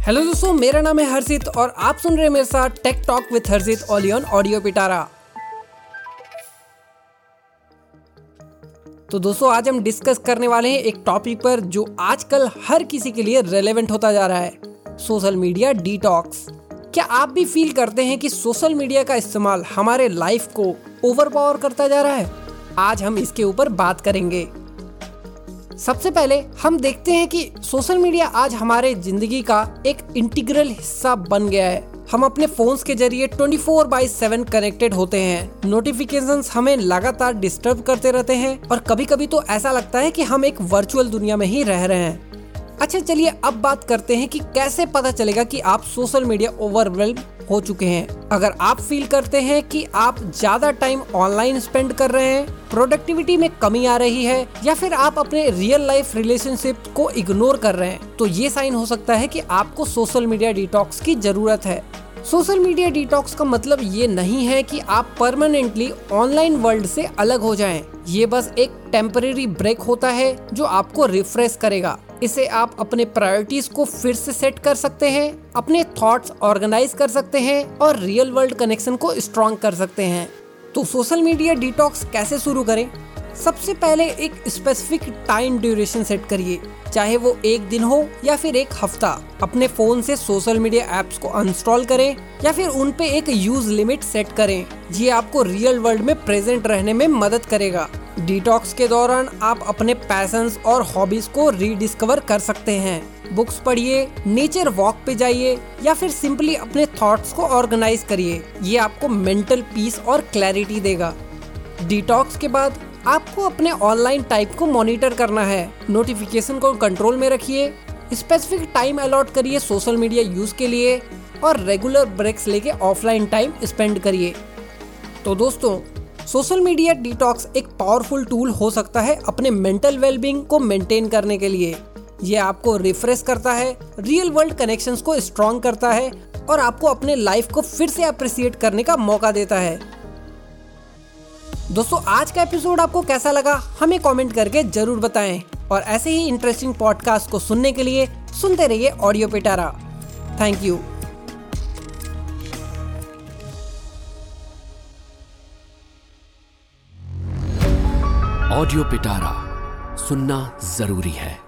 Hello दोस्तों, मेरा नाम है हर्षित और आप सुन रहे हैं मेरे साथ टेक टॉक विद हर्षित ऑलियन ऑडियो पिटारा तो दोस्तों, आज हम डिस्कस करने वाले हैं एक टॉपिक पर जो आजकल हर किसी के लिए रेलेवेंट होता जा रहा है सोशल मीडिया डिटॉक्स क्या आप भी फील करते हैं कि सोशल मीडिया का इस्तेमाल हमारे लाइफ को ओवर करता जा रहा है? आज हम इसके ऊपर बात करेंगे। सबसे पहले हम देखते हैं कि सोशल मीडिया आज हमारे ज़िंदगी का एक इंटीग्रल हिस्सा बन गया है। हम अपने फोन्स के ज़रिए 24 फोर बाई सेवन कनेक्टेड होते हैं। नोटिफिकेशंस हमें लगातार डिस्टर्ब करते रहते हैं और कभी कभी तो ऐसा लगता है कि हम एक वर्चुअल दुनिया में ही रह रहे हैं। अच्छा चलिए अब बात करते हैं कि कैसे पता चलेगा कि आप सोशल मीडिया ओवरवेल्ड हो चुके हैं। अगर आप फील करते हैं कि आप ज़्यादा टाइम ऑनलाइन स्पेंड कर रहे हैं प्रोडक्टिविटी में कमी आ रही है, या फिर आप अपने रियल लाइफ रिलेशनशिप को इग्नोर कर रहे हैं तो ये साइन हो सकता है कि आपको सोशल मीडिया डिटॉक्स की ज़रूरत है। सोशल मीडिया डिटॉक्स का मतलब ये नहीं है कि आप परमानेंटली ऑनलाइन वर्ल्ड से अलग हो जाएँ। ये बस एक टेम्परेरी ब्रेक होता है जो आपको रिफ्रेश करेगा। इसे आप अपने प्रायोरिटीज को फिर से सेट कर सकते हैं, अपने थॉट्स ऑर्गेनाइज कर सकते हैं और रियल वर्ल्ड कनेक्शन को स्ट्रॉन्ग कर सकते हैं। तो सोशल मीडिया डिटॉक्स कैसे शुरू करें? सबसे पहले एक स्पेसिफिक टाइम ड्यूरेशन सेट करिए, चाहे वो एक दिन हो या फिर एक हफ़्ता। अपने फ़ोन से सोशल मीडिया एप्स को अनस्टॉल करें या फिर उन पे एक यूज़ लिमिट सेट करें। ये आपको रियल वर्ल्ड में प्रेजेंट रहने में मदद करेगा। डिटॉक्स के दौरान आप अपने पैशंस और हॉबीज को रीडिस्कवर कर सकते हैं। बुक्स पढ़िए नेचर वॉक पे जाइए या फिर सिंपली अपने थॉट्स को ऑर्गेनाइज करिए। ये आपको मेंटल पीस और क्लैरिटी देगा। डिटॉक्स के बाद आपको अपने ऑनलाइन टाइप को मॉनिटर करना है। नोटिफिकेशन को कंट्रोल में रखिए। स्पेसिफिक टाइम अलॉट करिए सोशल मीडिया यूज़ के लिए और रेगुलर ब्रेक्स लेके ऑफलाइन टाइम स्पेंड करिए। तो दोस्तों सोशल मीडिया डिटॉक्स एक पावरफुल टूल हो सकता है अपने मेंटल वेलबींग को मेंटेन करने के लिए। ये आपको रिफ्रेश करता है रियल वर्ल्ड कनेक्शंस को स्ट्रॉन्ग करता है और आपको अपने लाइफ को फिर से अप्रिसिएट करने का मौका देता है। दोस्तों, आज का एपिसोड आपको कैसा लगा, हमें कमेंट करके ज़रूर बताएँ। और ऐसे ही इंटरेस्टिंग पॉडकास्ट को सुनने के लिए सुनते रहिए audio Pitara thank you audio Pitara सुनना ज़रूरी है।